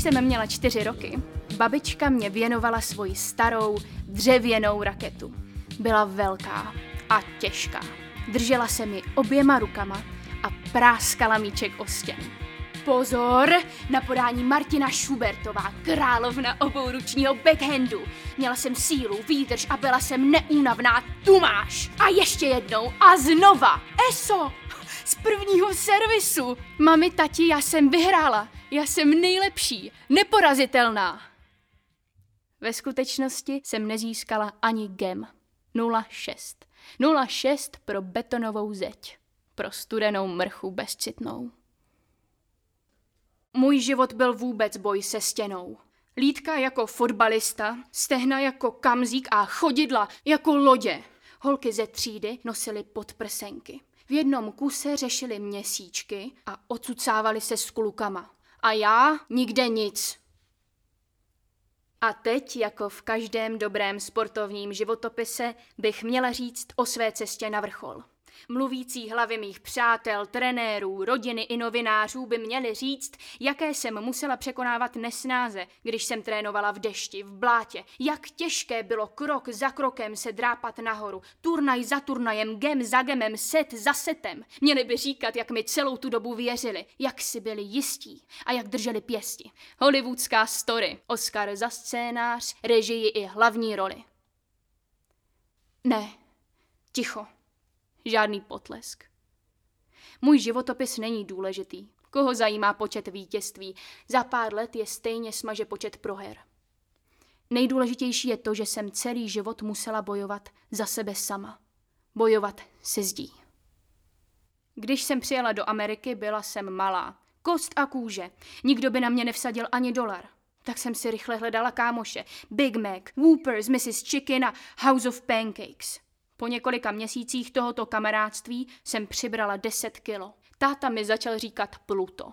Když jsem měla čtyři roky, babička mě věnovala svoji starou dřevěnou raketu. Byla velká a těžká. Držela se mi oběma rukama a práskala míček o stěnu. Pozor! Na podání Martina Schubertová, královna obouručního backhandu. Měla jsem sílu, výdrž a byla jsem neúnavná. Tu máš! A ještě jednou a znova! ESO! Z prvního servisu! Mami, tati, já jsem vyhrála. Já jsem nejlepší, neporazitelná. Ve skutečnosti jsem nezískala ani gem. 06. 06 pro betonovou zeď. Pro studenou mrchu bezcitnou. Můj život byl vůbec boj se stěnou. Lídka jako fotbalista, stehna jako kamzík a chodidla jako lodě. Holky ze třídy nosily podprsenky. V jednom kuse řešili měsíčky a ocucávali se s klukama. A já nikde nic. A teď, jako v každém dobrém sportovním životopise, bych měla říct o své cestě na vrchol. Mluvící hlavy mých přátel, trenérů, rodiny i novinářů by měli říct, jaké jsem musela překonávat nesnáze, když jsem trénovala v dešti, v blátě, jak těžké bylo krok za krokem se drápat nahoru, turnaj za turnajem, gem za gemem, set za setem. Měli by říkat, jak mi celou tu dobu věřili, jak si byli jistí a jak drželi pěsti. Hollywoodská story, Oscar za scénář, režii i hlavní roli. Ne, ticho. Žádný potlesk. Můj životopis není důležitý. Koho zajímá počet vítězství? Za pár let je stejně smaže počet proher. Nejdůležitější je to, že jsem celý život musela bojovat za sebe sama. Bojovat se zdí. Když jsem přijela do Ameriky, byla jsem malá. Kost a kůže. Nikdo by na mě nevsadil ani dolar. Tak jsem si rychle hledala kámoše. Big Mac, Whoopers, Mrs. Chicken a House of Pancakes. Po několika měsících tohoto kamarádství jsem přibrala 10 kilo. Táta mi začal říkat Pluto.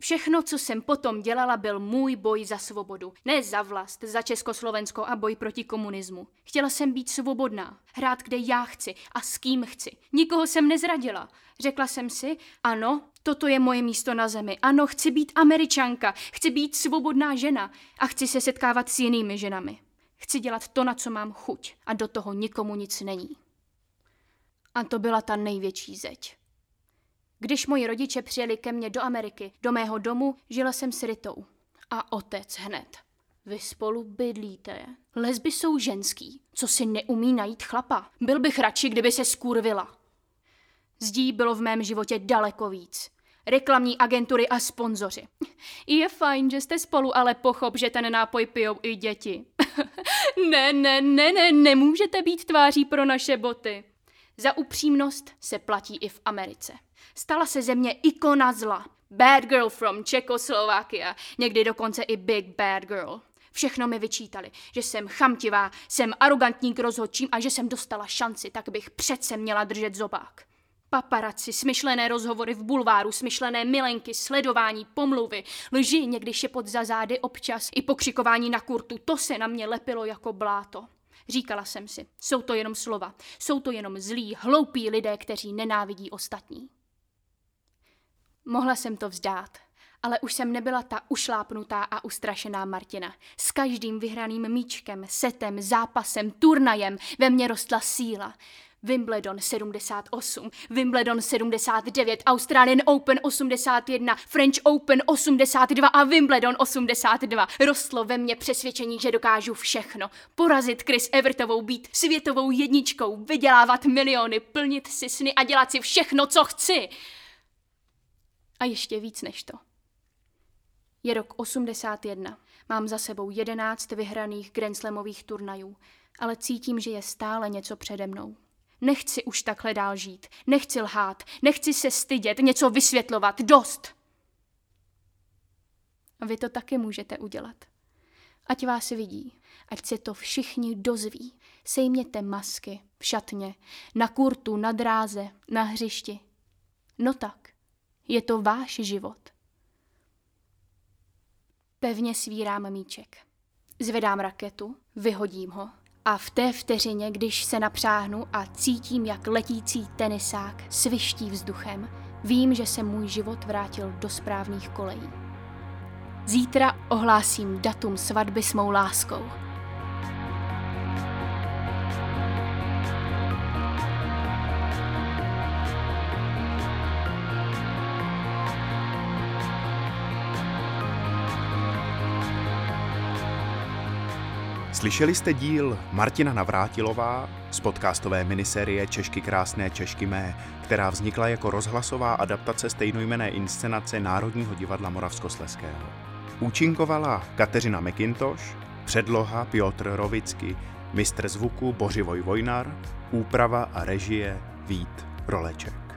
Všechno, co jsem potom dělala, byl můj boj za svobodu. Ne za vlast, za Československo a boj proti komunismu. Chtěla jsem být svobodná, hrát kde já chci a s kým chci. Nikoho jsem nezradila. Řekla jsem si, ano, toto je moje místo na zemi. Ano, chci být američanka, chci být svobodná žena a chci se setkávat s jinými ženami. Chci dělat to, na co mám chuť a do toho nikomu nic není. A to byla ta největší zeď. Když moji rodiče přijeli ke mně do Ameriky, do mého domu, žila jsem s Ritou. A otec hned. Vy spolu bydlíte. Lesby jsou ženský, co si neumí najít chlapa. Byl bych radši, kdyby se skurvila. Zdí bylo v mém životě daleko víc reklamní agentury a sponzoři. Je fajn, že jste spolu, ale pochop, že ten nápoj pijou i děti. ne, ne, ne, ne, nemůžete být tváří pro naše boty. Za upřímnost se platí i v Americe. Stala se země ikona zla. Bad girl from Czechoslovakia, někdy dokonce i big bad girl. Všechno mi vyčítali, že jsem chamtivá, jsem arrogantní k rozhodčím a že jsem dostala šanci, tak bych přece měla držet zobák. Paparaci, smyšlené rozhovory v bulváru, smyšlené milenky, sledování, pomluvy, lži někdy šepot za zády občas i pokřikování na kurtu, to se na mě lepilo jako bláto. Říkala jsem si, jsou to jenom slova, jsou to jenom zlí, hloupí lidé, kteří nenávidí ostatní. Mohla jsem to vzdát, ale už jsem nebyla ta ušlápnutá a ustrašená Martina. S každým vyhraným míčkem, setem, zápasem, turnajem ve mně rostla síla. Wimbledon 78, Wimbledon 79, Australian Open 81, French Open 82 a Wimbledon 82. Rostlo ve mně přesvědčení, že dokážu všechno. Porazit Chris Evertovou, být světovou jedničkou, vydělávat miliony, plnit si sny a dělat si všechno, co chci. A ještě víc než to. Je rok 81. Mám za sebou 11 vyhraných Grand Slamových turnajů, ale cítím, že je stále něco přede mnou. Nechci už takhle dál žít. Nechci lhát. Nechci se stydět, něco vysvětlovat. Dost! A vy to taky můžete udělat. Ať vás vidí, ať se to všichni dozví. Sejměte masky v šatně, na kurtu, na dráze, na hřišti. No tak, je to váš život. Pevně svírám míček. Zvedám raketu, vyhodím ho a v té vteřině, když se napřáhnu a cítím, jak letící tenisák sviští vzduchem, vím, že se můj život vrátil do správných kolejí. Zítra ohlásím datum svatby s mou láskou. Slyšeli jste díl Martina Navrátilová z podcastové miniserie Češky krásné Češky mé, která vznikla jako rozhlasová adaptace stejnojmené inscenace Národního divadla Moravskosleského. Účinkovala Kateřina McIntosh, předloha Piotr Rovicky, mistr zvuku Bořivoj Vojnar, úprava a režie Vít Roleček.